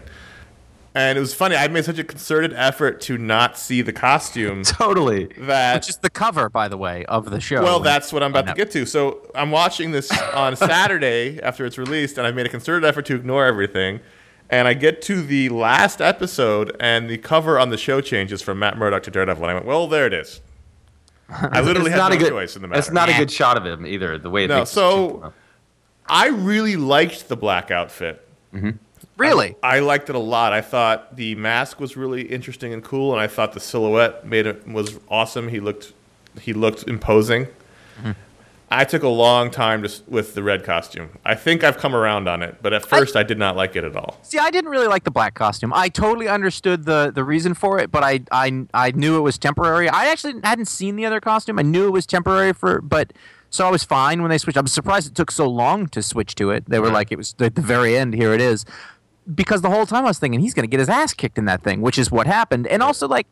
A: And it was funny. I made such a concerted effort to not see the costume [laughs]
D: Totally.
A: that
C: Which is the cover, by the way, of the show.
A: Well, that's what I'm about to get to. So I'm watching this on [laughs] Saturday after it's released, and I've made a concerted effort to ignore everything. And I get to the last episode, and the cover on the show changes from Matt Murdock to Daredevil. And I went, well, there it is. I [laughs] literally had
D: not
A: no
D: a good.
A: choice in the matter.
D: It's not a good shot of him either. The way it
A: No, so- I really liked the black outfit. Mm-hmm.
C: really.
A: I liked it a lot. I thought the mask was really interesting and cool, and I thought the silhouette made it was awesome. He looked he looked imposing. Mm-hmm. I took a long time to, with the red costume. I think I've come around on it, but at first I, did not like it at all.
C: See, I didn't really like the black costume. I totally understood the the reason for it, but I I I knew it was temporary. I actually hadn't seen the other costume. I knew it was temporary for, but so I was fine when they switched. I'm surprised it took so long to switch to it. They were like, it was at the very end. Here it is, because the whole time I was thinking he's going to get his ass kicked in that thing, which is what happened. And also, like,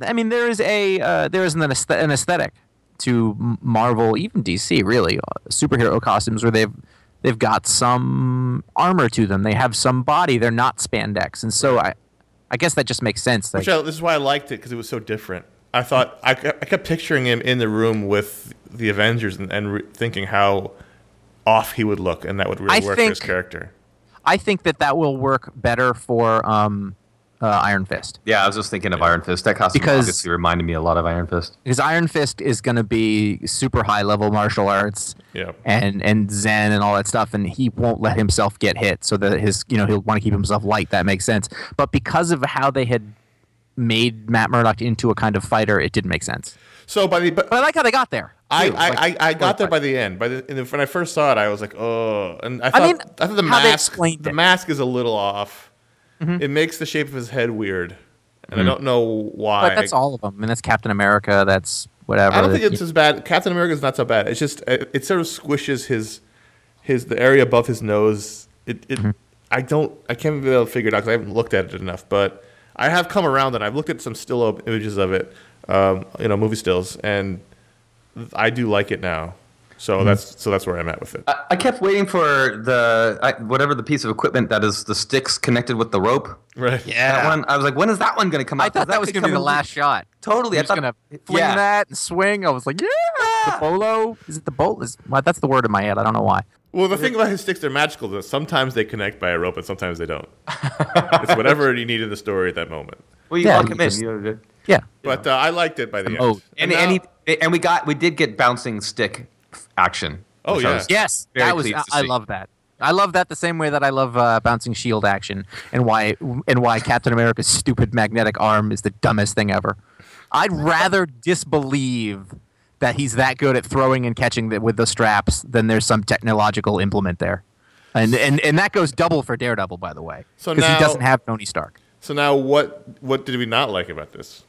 C: I mean, there is a uh, there is an an aesthetic to Marvel, even DC, really, uh, superhero costumes where they've they've got some armor to them. They have some body. They're not spandex, and so I, I guess that just makes sense. Like,
A: Which I, this is why I liked it because it was so different. I thought I, I kept picturing him in the room with the Avengers and, and re- thinking how off he would look, and that would really
C: I
A: work for his character.
C: I think that that will work better for um, uh, Iron Fist.
D: Yeah, I was just thinking of Iron Fist. That costume
C: Because-
D: obviously reminded me a lot of Iron Fist.
C: because Iron Fist is going to be super high level martial arts
A: Yeah.
C: and and Zen and all that stuff, and he won't let himself get hit, so that his you know he'll want to keep himself light. That makes sense. But because of how they had made Matt Murdock into a kind of fighter, it didn't make sense.
A: So by the but
C: But I like how they got there.
A: I. I,
C: Like,
A: I, I got there by the end. By the, in when I first saw it, I was like, oh, and I thought, I
C: mean,
A: thought the mask the
C: it.
A: mask is a little off.
C: Mm-hmm.
A: It makes the shape of his head weird, and I don't know why.
C: But that's all of them. I mean, that's Captain America. That's whatever.
A: I don't think it's as bad. Captain America is not so bad. It's just it, it sort of squishes his his the area above his nose. It, it
C: Mm-hmm.
A: I don't I can't be able to figure it out because I haven't looked at it enough. But I have come around and I've looked at some still images of it, um, you know, movie stills, and I do like it now. So
C: Mm-hmm.
A: that's so that's where I'm at with it.
D: I, I kept waiting for the I, whatever the piece of equipment that is the sticks connected with the rope.
A: right. Yeah.
D: That one, I was like, when is that one going to come out?
C: I thought
D: 'Cause
C: that was going to be the last shot.
D: Totally,
C: He
D: I
C: was
D: thought.
C: going to fling
D: yeah.
C: that and swing. I was like, yeah, the bolo. Is it the bolo? Is, well, that's the word in my head. I don't know why.
A: Well, the thing about his sticks, they're magical. Though. Sometimes they connect by a rope, and sometimes they don't. it's whatever you need in the story at that moment.
D: Well, you
C: Yeah,
D: lock him in. you-
C: Yeah.
A: But uh, I liked it by the,
C: The
A: end.
C: mode.
D: and
A: now-
D: and, he, and we got we did get bouncing stick action.
A: Oh,
D: which
A: yeah.
C: Yes, that was. I, I love that. I love that the same way that I love uh, bouncing shield action, and why and why Captain America's stupid magnetic arm is the dumbest thing ever. I'd rather disbelieve that he's that good at throwing and catching the, with the straps than there's some technological implement there, and and and that goes double for Daredevil, by the way,
A: So
C: because
A: now-
C: he doesn't have Tony Stark.
A: So now, what what did we not like about this?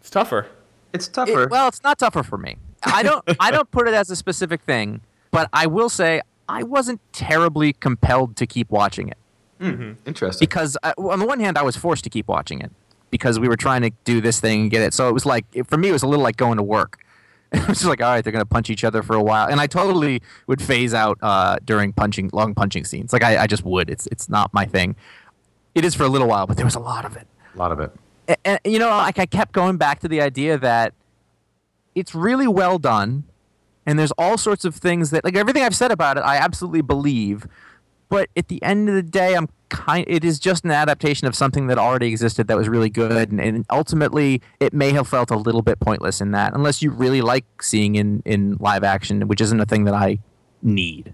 A: It's tougher.
D: It's
C: It-
D: tougher.
C: well, it's not tougher for me. I don't. I don't put it as a specific thing, but I will say I wasn't terribly compelled to keep watching it
D: Interesting.
C: because I, on the one hand I was forced to keep watching it because we were trying to do this thing and get it. So it was like for me it was a little like going to work. [laughs] It was just like all right, they're gonna punch each other for a while, and I totally would phase out uh, during punching long punching scenes. Like I, I just would. It's it's not my thing. It is for a little while, but there was a lot of it
D: A lot of it.
C: and, and, you know, like I kept going back to the idea that it's really well done, and there's all sorts of things that, like everything I've said about it, I absolutely believe. But at the end of the day, I'm kind. It is just an adaptation of something that already existed that was really good, and, and ultimately, it may have felt a little bit pointless in that, unless you really like seeing in in live action, which isn't a thing that I need.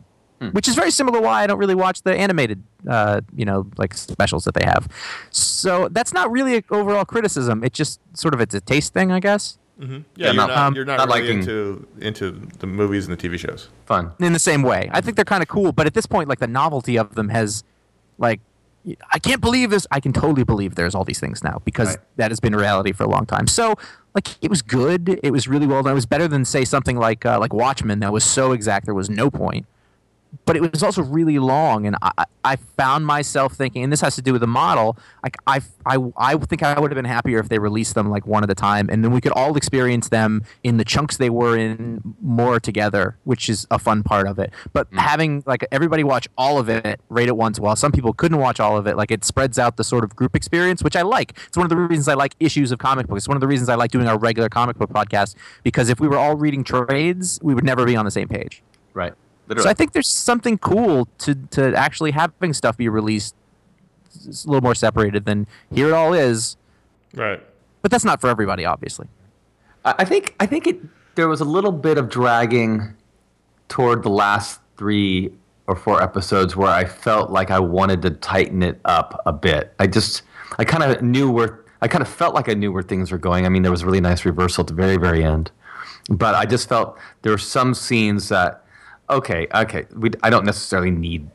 C: Which is very similar to why I don't really watch the animated, uh, you know, like specials that they have. So that's not really an overall criticism. It's just sort of it's a taste thing, I guess.
A: Yeah,
D: Yeah,
A: you're
D: not-
A: not,
C: um,
A: you're not,
D: not
A: really
D: liking-
A: into into the movies and the TV shows.
D: Fun.
C: In the same way, I think they're kind of cool. But at this point, like the novelty of them has, like, I can't believe this. I can totally believe there's all these things now because
D: Right.
C: that has been reality for a long time. So, like, it was good. It was really well done. It was better than say something like uh, like Watchmen that was so exact there was no point. But it was also really long, and I, I found myself thinking, and this has to do with the model. Like I, I, I think I would have been happier if they released them like one at a time, and then we could all experience them in the chunks they were in more together, which is a fun part of it. But mm. having like everybody watch all of it right at once, while some people couldn't watch all of it, like it spreads out the sort of group experience, which I like. It's one of the reasons I like issues of comic books. It's one of the reasons I like doing our regular comic book podcast because if we were all reading trades, we would never be on the same page.
D: Right.
C: So I think there's something cool to to actually having stuff be released a little more separated than here it all is.
A: Right.
C: But that's not for everybody, obviously.
D: I I think I think it there was a little bit of dragging toward the last three or four episodes where I felt like I wanted to tighten it up a bit. I just I kind of knew where I kind of felt like I knew where things were going. I mean, there was a really nice reversal at the very very end, but I just felt there were some scenes that okay okay we, I don't necessarily need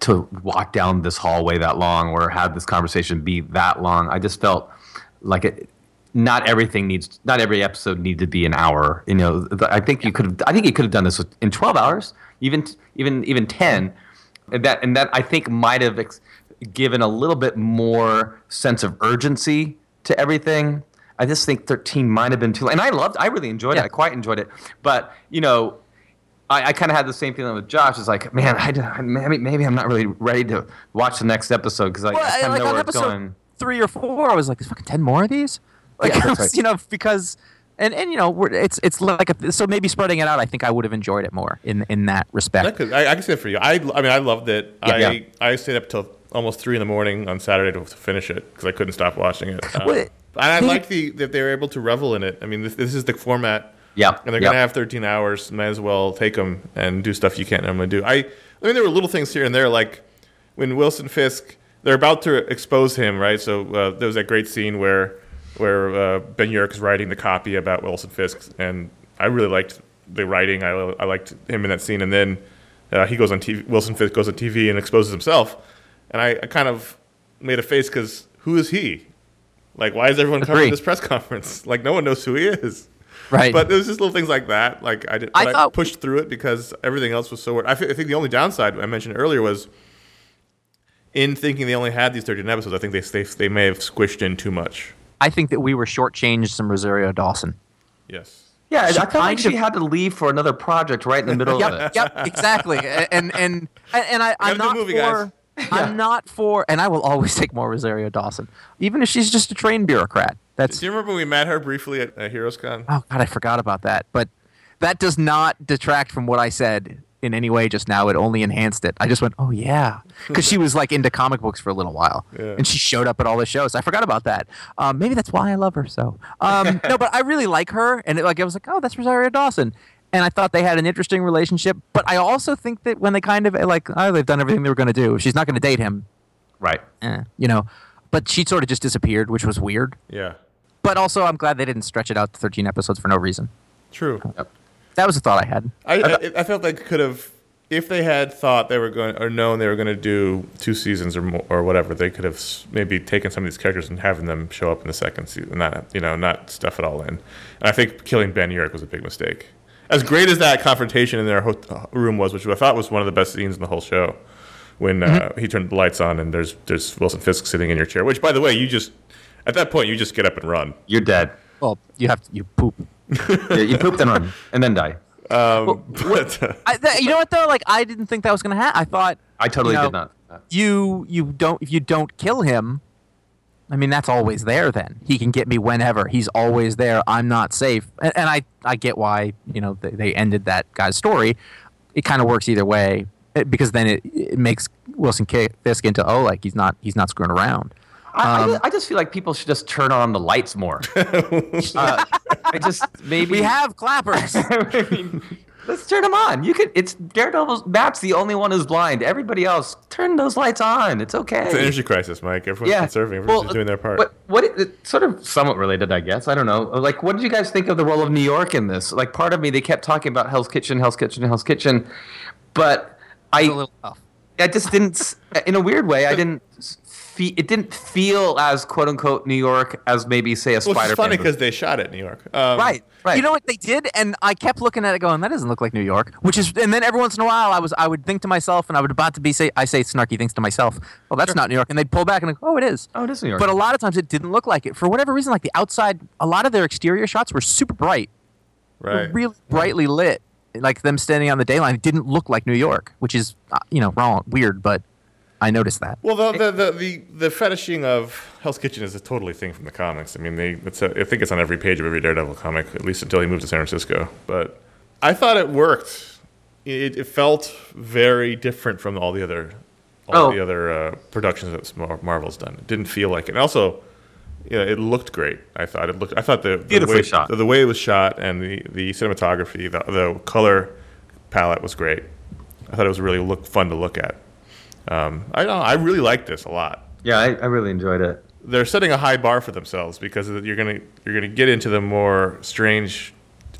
D: to walk down this hallway that long or have this conversation be that long. I just felt like it. Not everything needs. Not every episode needed to be an hour. You know, I think you could. have I think you could have done this in twelve hours, even even even ten. And that and that I think might have ex- given a little bit more sense of urgency to everything. I just think thirteen might have been too. Long. And I loved. I really enjoyed it. I quite enjoyed it. But you know, I, I kind of had the same feeling with Josh. It's like, man, I, don't- maybe, maybe I'm not really ready to watch the next episode because I,
C: Well,
D: I kind of
C: like
D: know
C: on
D: where it's
C: episode
D: going.
C: three or four, I was like, "There's fucking ten more of these." Like,
D: Yeah, [laughs]
C: I
D: that's
C: was-
D: right.
C: you know, because and and you know, we're, it's it's like a, so maybe spreading it out. I think I would have enjoyed it more in in that respect.
A: That could, I, I can say it for you. I, I mean, I loved it.
C: Yeah.
A: I,
D: Yeah.
A: I stayed up till almost three in the morning on Saturday to, to finish it because I couldn't stop watching it. Um,
C: Well, it-
A: and I like the that they were able to revel in it. I mean, this, this is the format.
D: Yeah,
A: And they're
D: yeah.
A: gonna have 13 hours. Might as well take them and do stuff you can't normally do. I, I mean, there were little things here and there, like when Wilson Fisk, they're about to expose him, right? So uh, there was that great scene where where uh, Ben Urich is writing the copy about Wilson Fisk, and I really liked the writing. I, I liked him in that scene, and then uh, he goes on TV. Wilson Fisk goes on TV and exposes himself, and I, I kind of made a face because who is he? Like, why is everyone covering this press [laughs] conference? Like, no one knows who he is.
C: Right.
A: But there was just little things like that. Like I did,
C: I
A: but I, pushed through it because everything else was so. weird. I, think the only downside I mentioned earlier was in thinking they only had these 13 episodes. I think they they, they may have squished in too much.
C: I think that we were shortchanged some Rosario Dawson.
A: Yes.
D: Yeah, I
C: She
D: felt like she
C: of-
D: had to leave for another project right in the middle of it.
C: yep, exactly. And and and, and I, I'm
A: do a
C: not
A: movie,
C: for. [laughs] I'm not for, and I will always [laughs] take more Rosario Dawson, even if she's just a trained bureaucrat. That's
A: Do you remember we met her briefly at uh, Heroes Con?
C: oh god, I forgot about that. But that does not detract from what I said in any way just now. It only enhanced it. I just went, oh yeah, [laughs] because she was like into comic books for a little while,
A: Yeah.
C: and she showed up at all the shows. I forgot about that. Um, maybe that's why I love her so. Um, no, but I really like her, and it, like I was like, oh, that's Rosario Dawson. And I thought they had an interesting relationship, but I also think that when they kind of like, oh, they've done everything they were going to do. She's not going to date him,
D: Right.
C: eh, you know. But she sort of just disappeared, which was weird.
A: Yeah.
C: But also, I'm glad they didn't stretch it out to 13 episodes for no reason.
A: True.
C: That was a thought I had.
A: I, I I felt like could have if they had thought they were going or known they were going to do two seasons or more, or whatever. They could have maybe taken some of these characters and having them show up in the second season, not you know not stuff it all in. And I think killing Ben Urich was a big mistake. As great as that confrontation in their ho- uh, room was, which I thought was one of the best scenes in the whole show, when uh, he turned the lights on and there's there's Wilson Fisk sitting in your chair. Which, by the way, you just at that point you just get up and run.
D: You're dead.
C: Well, you have to, you poop. [laughs]
D: Yeah, you poop then run and then die.
A: Um, but uh,
C: I, th- you know what though? Like I didn't think that was gonna happen. I thought
D: I totally
C: you know,
D: did not.
C: You you don't if you don't kill him. I mean that's always there. Then he can get me whenever. He's always there. I'm not safe. And, and I I get why you know they, they ended that guy's story. It kind of works either way eh, because then it, it makes Wilson K- Fisk into oh like he's not he's not screwing around.
D: I, I
C: Um,
D: ju- I just feel like people should just turn on the lights more. [laughs] uh, I just maybe
C: We have clappers. [laughs]
D: I mean, let's turn them on. You could. It's Daredevil's. Matt's the only one who's blind. Everybody else, turn those lights on. It's okay.
A: it's an energy crisis, Mike. Everyone's
D: yeah,
A: conserving. Everyone's
D: Well,
A: doing their part.
D: What? What? It, it's sort of somewhat related, I guess. I don't know. Like, what did you guys think of the role of New York in this? Like, part of me, they kept talking about Hell's Kitchen, Hell's Kitchen, Hell's Kitchen, but I.
C: It's a little tough.
D: I just didn't, in a weird way, I didn't s- fe- it didn't feel as quote unquote New York as maybe say a
A: Which
D: Spider.
A: is funny because they shot it in New York. Um,
D: right, right.
C: You know what they did, and I kept looking at it, going, "That doesn't look like New York." Which is, and then every once in a while, I was, I would think to myself, and I would about to be say, I say snarky things to myself. Well, that's not New York, and they'd pull back and like, "Oh, it is."
D: Oh, it is New York.
C: But a lot of times it didn't look like it for whatever reason. Like the outside, a lot of their exterior shots were super bright,
A: Right.
C: really brightly lit. Like them standing on the day line, it didn't look like New York, which is, uh, you know, wrong, weird, but I noticed that.
A: Well, the, the the the the fetishing of Hell's Kitchen is a totally thing from the comics. I mean, they it's a, I think it's on every page of every Daredevil comic, at least until he moved to San Francisco. But I thought it worked. It, it felt very different from all the other all
D: Oh.
A: the other uh, productions that Marvel's done. It didn't feel like it. And also, you know, it looked great. I thought it looked. I thought the, the
D: Beautifully
A: way,
D: shot.
A: The, the way it was shot and the the cinematography, the, the color palette was great. I thought it was really look fun to look at. Um, I don't know. I really like this a lot.
D: yeah, I, I really enjoyed it.
A: They're setting a high bar for themselves because you're gonna you're gonna get into the more strange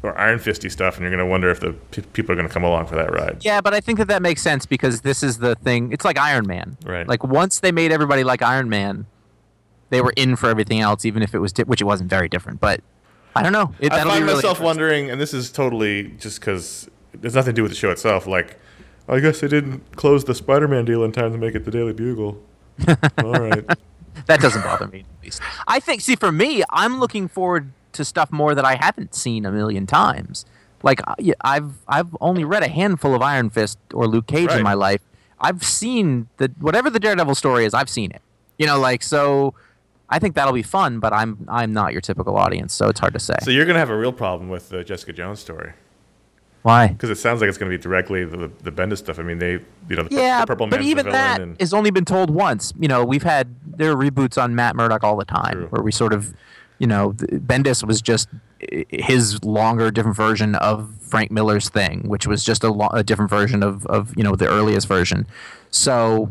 A: or Iron Fisty stuff, and you're gonna wonder if the pe- people are gonna come along for that ride.
C: Yeah, but I think that that makes sense because this is the thing. It's like Iron Man.
A: Right.
C: Like once they made everybody like Iron Man, they were in for everything else, even if it was, di- which it wasn't very different. But I don't know. It,
A: I find
C: really
A: myself wondering, and this is totally just because there's nothing to do with the show itself. Like, I guess they didn't close the Spider-Man deal in time to make it the Daily Bugle. All right. [laughs]
C: That doesn't bother me. At least I think. See, for me, I'm looking forward to stuff more that I haven't seen a million times. Like I- yeah, I've I've only read a handful of Iron Fist or Luke Cage
A: Right.
C: in my life. I've seen the whatever the Daredevil story is. I've seen it. You know, like so. I think that'll be fun, but I'm I'm not your typical audience, so it's hard to say.
A: So you're gonna have a real problem with the Jessica Jones story
C: Why?
A: because it sounds like it's gonna be directly the the Bendis stuff. I mean, they you know the, pur-
C: Yeah,
A: the Purple
C: but even
A: the villain
C: that
A: and
C: has only been told once. You know, we've had there are reboots on Matt Murdock all the time,
A: True.
C: where we sort of, you know, Bendis was just his longer, different version of Frank Miller's thing, which was just a, lo- a different version of of you know the earliest version. So,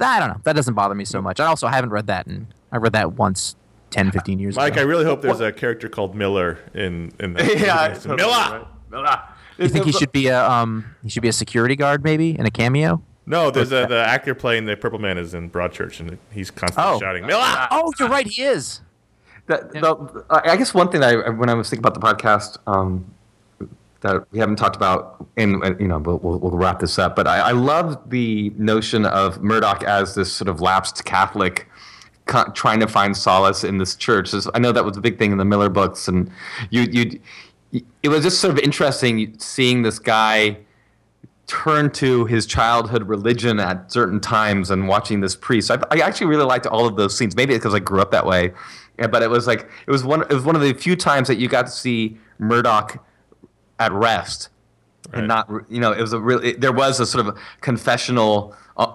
C: I don't know. That doesn't bother me so much. I also haven't read that, and I read that once 10, 15 years ago.
A: Mike, I really hope there's a character called Miller in in that. [laughs]
D: yeah,
A: Miller.
D: Miller. Miller.
C: you think he should be a um he should be a security guard maybe in a cameo?
A: No, there's a, the actor playing the Purple Man is in Broadchurch, and he's constantly
C: Oh.
A: shouting Miller.
C: Oh, you're right. He is.
D: That, the, I I guess one thing I when I was thinking about the podcast um, that we haven't talked about, and, and, you know, we'll, we'll, we'll wrap this up. But I, I love the notion of Murdock as this sort of lapsed Catholic. Trying to find solace in this church. I know that was a big thing in the Miller books, and you, you, it was just sort of interesting seeing this guy turn to his childhood religion at certain times and watching this priest. I, I actually really liked all of those scenes. Maybe it's because I grew up that way, Yeah, but it was like it was one. It was one of the few times that you got to see Murdock at rest,
A: Right.
D: and not you know it was a really there was a sort of confessional, uh,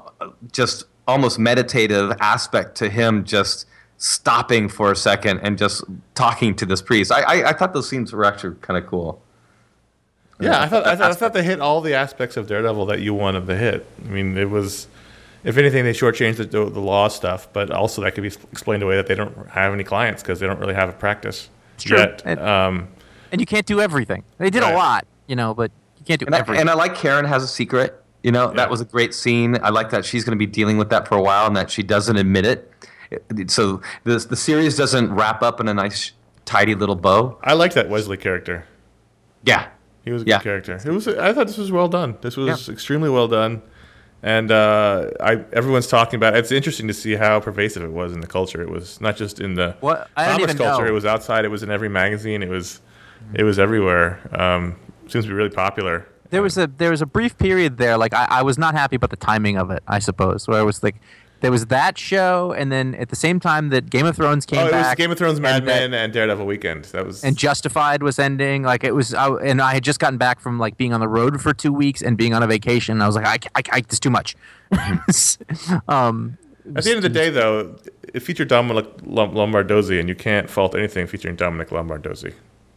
D: just almost meditative aspect to him just stopping for a second and just talking to this priest. I I, I thought those scenes were actually kind of cool.
A: Yeah, I thought, I thought I thought they hit all the aspects of Daredevil that you wanted to hit. I mean, it was, if anything, they shortchanged the, the law stuff, but also that could be explained away that they don't have any clients because they don't really have a practice
C: true.
A: yet.
C: And-
A: Um,
C: And you can't do everything. They did
A: Right.
C: a lot, you know, but you can't do
D: And I,
C: everything.
D: and I like Karen has a secret. You know,
A: Yeah.
D: that was a great scene. I like that she's going to be dealing with that for a while and that she doesn't admit it. So the, the series doesn't wrap up in a nice, tidy little bow.
A: I like that Wesley character.
D: Yeah.
A: He was a
D: Yeah.
A: good character. It was. I thought this was well done. This was extremely well done, and uh, I everyone's talking about. It. It's interesting to see how pervasive it was in the culture. It was not just in the
C: didn't
A: comics culture.
C: know.
A: It was outside. It was in every magazine. It was, it was everywhere. Um, seems to be really popular.
C: there was a there was a brief period there, like I, I was not happy about the timing of it. I suppose where I was like, there was that show, and then at the same time that Game of Thrones came
A: Oh, it was
C: back,
A: Game of Thrones, Mad
C: and
A: Men, and Daredevil Weekend. That was
C: and Justified was ending. Like it was, I, and I had just gotten back from like being on the road for two weeks and being on a vacation. I was like, I, I, I it's too much. [laughs] um,
A: At the end of the day, though, it featured Dominic Lom- Lombardozzi, and you can't fault anything featuring Dominic Lombardozzi.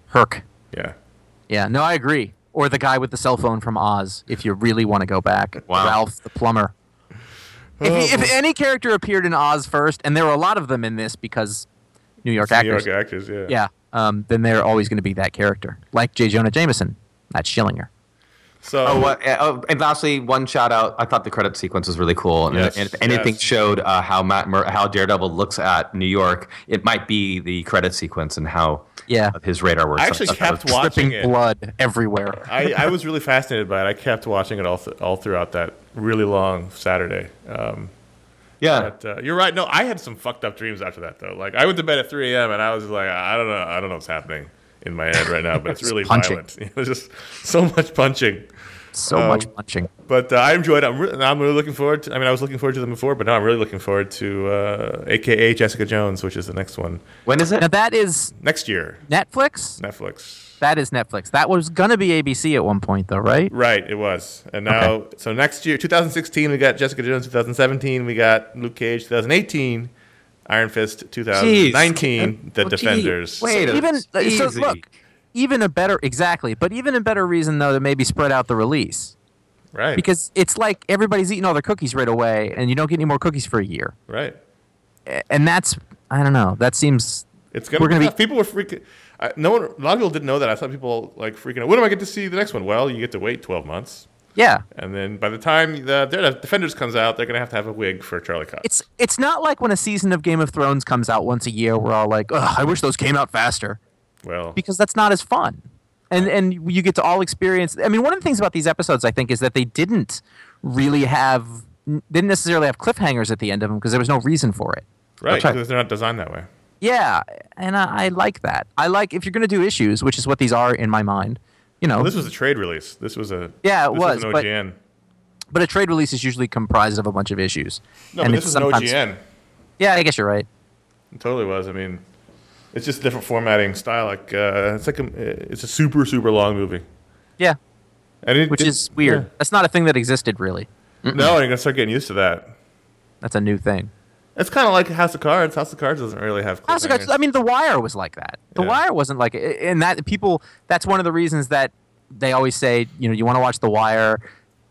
C: Herc.
A: Yeah.
C: Yeah, no, I agree. Or the guy with the cell phone from Oz, if you really want to go back.
D: Wow.
C: Ralph the plumber. If, he- if any character appeared in Oz first, and there were a lot of them in this because New York
A: New
C: actors,
A: York actors, yeah.
C: yeah, um, then they're always going to be that character. Like J. Jonah Jameson, that's Schillinger.
A: So
D: Oh, what, uh, oh, and lastly, one shout out. I thought the credit sequence was really cool, and,
A: Yes,
D: and if anything
A: yes.
D: showed uh, how Matt Mur- how Daredevil looks at New York, it might be the credit sequence and how
C: Yeah.
D: his radar works.
A: I actually
D: thought that
A: kept
D: was-
A: watching
C: Dripping
A: it.
C: blood everywhere.
A: I, I [laughs] was really fascinated by it. I kept watching it all th- all throughout that really long Saturday. Um,
D: Yeah,
A: but uh, you're right. No, I had some fucked up dreams after that though. Like I went to bed at 3 a.m. and I was like, I don't know, I don't know what's happening in my head right now, but it's [laughs] really
C: Punching.
A: violent. [laughs] It was just so much punching.
C: So
A: Um,
C: much punching.
A: But uh, I enjoyed it. I'm, re- I'm really looking forward to. I mean, I was looking forward to them before, but now I'm really looking forward to uh, AKA Jessica Jones, which is the next one
D: when is it?
C: Now that is
A: next year.
C: Netflix.
A: Netflix.
C: That is Netflix. That was gonna be ABC at one point, though, right?
A: Right, it was. And now, so next year, 2016, we got Jessica Jones. 2017, we got Luke Cage. 2018, Iron Fist. 2019, The
D: Oh, gee,
A: Defenders.
D: Wait,
C: even so look, even a better exactly, but even a better reason though to maybe spread out the release
A: Right.
C: because it's like everybody's eating all their cookies right away, and you don't get any more cookies for a year,
A: right.
C: And that's I don't know. That seems
A: It's gonna.
C: We're
A: be
C: gonna be-
A: tough. People were freaking. I, no one. A lot of people didn't know that. I saw people like freaking out. When do I get to see the next one? Well, you get to wait 12 months,
C: yeah.
A: and then by the time the, the Defenders comes out, they're gonna have to have a wig for Charlie Cox.
C: It's it's not like when a season of Game of Thrones comes out once a year. We're all like, I wish those came out faster.
A: well,
C: because that's not as fun. And and you get to all experience. I mean, one of the things about these episodes, I think, is that they didn't really have didn't necessarily have cliffhangers at the end of them because there was no reason for it.
A: right,
D: right.
A: because they're not designed that way.
C: Yeah, and I, I like that. I like if you're going to do issues, which is what these are in my mind. You know,
A: Well, this was a trade release. This was a.
C: Yeah, it was,
A: an
C: but-
A: OGN.
C: but a trade release is usually comprised of a bunch of issues.
A: No,
C: and
A: but
C: it's
A: this is an OGN.
C: Yeah, I guess you're right.
A: It totally was. I mean, it's just a different formatting style. Like uh, it's like a, it's a super super long movie,
C: Yeah,
A: and it,
C: which
A: it-
C: is weird. That's not a thing that existed really.
A: yeah. No, you're gonna start getting used to that.
C: That's a new thing.
A: It's kind of like House of Cards. House of Cards doesn't really have.
C: House of Cards- I mean, The Wire was like that. The
A: Yeah.
C: Wire wasn't like, and that people. That's one of the reasons that they always say, you know, you want to watch The Wire,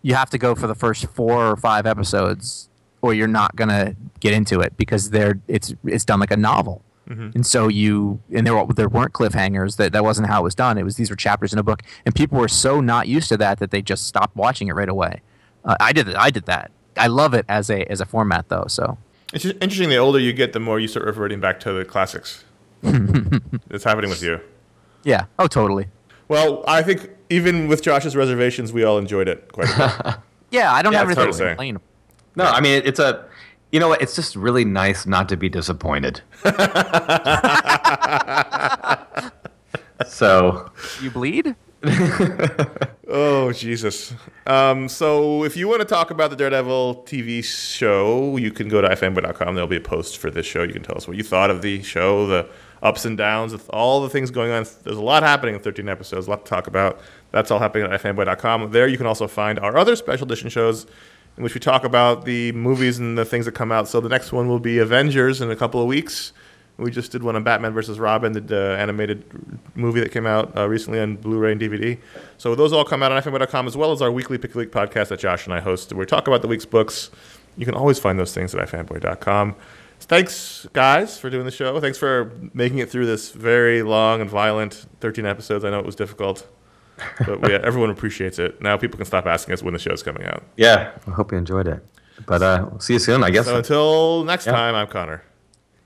C: you have to go for the first four or five episodes, or you're not gonna get into it because they're it's it's done like a novel. And so you and there were, there weren't cliffhangers. That that wasn't how it was done. It was these were chapters in a book, and people were so not used to that that they just stopped watching it right away. Uh, I did it. I did that. I love it as a as a format though. So
A: It's just interesting. The older you get, the more you start reverting back to the classics. [laughs] it's happening with you.
C: yeah. Oh, totally.
A: Well, I think even with Josh's reservations, we all enjoyed it quite a bit. [laughs]
C: Yeah, I don't
D: Yeah,
C: have anything to
A: totally.
C: complain.
D: No, I mean it's a, you know what? It's just really nice not to be disappointed. [laughs] so
C: You bleed? [laughs]
A: Oh Jesus! Um, so if you want to talk about the Daredevil TV show, you can go to ifanboy.com. There'll be a post for this show. You can tell us what you thought of the show, the ups and downs, all the things going on. There's a lot happening in 13 episodes, a lot to talk about. That's all happening at ifanboy.com. There you can also find our other special edition shows in which we talk about the movies and the things that come out. So the next one will be Avengers in a couple of weeks. We just did one on Batman versus Robin, the uh, animated movie that came out uh, recently on Blu-ray and DVD. So those all come out on ifanboy.com as well as our weekly Pick a Week podcast that Josh and I host, where we talk about the week's books. You can always find those things at ifanboy.com. Thanks, guys, for doing the show. Thanks for making it through this very long and violent 13 episodes. I know it was difficult, but we, [laughs] everyone appreciates it. Now people can stop asking us when the show's coming out.
D: yeah, I hope you enjoyed it. But uh, we'll see you soon, I guess.
A: So until next
D: Yeah.
A: time, I'm Conor.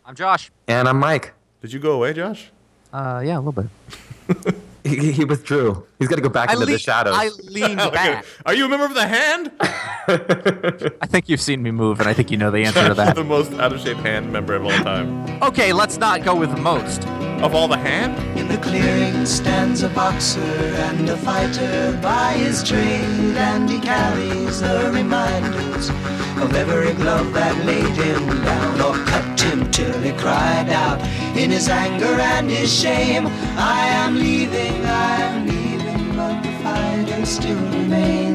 C: I'm Josh.
D: and I'm Mike.
A: Did you go away, Josh?
C: Uh, yeah, a little bit. [laughs]
D: He, he withdrew. He's got to go back into the shadows.
C: I leaned [laughs] back.
A: Are you a member of the hand? [laughs]
C: I think you've seen me move, and I think you know the answer to that.
A: the most out of shape hand member of all time.
C: Okay, let's not go with most.
A: Of all the hand?
B: In the clearing stands a boxer and a fighter by his trade, and he carries the reminders of every glove that laid him down or cut him till he cried out in his anger and his shame. I am leaving, I am leaving, but the fighter still remains.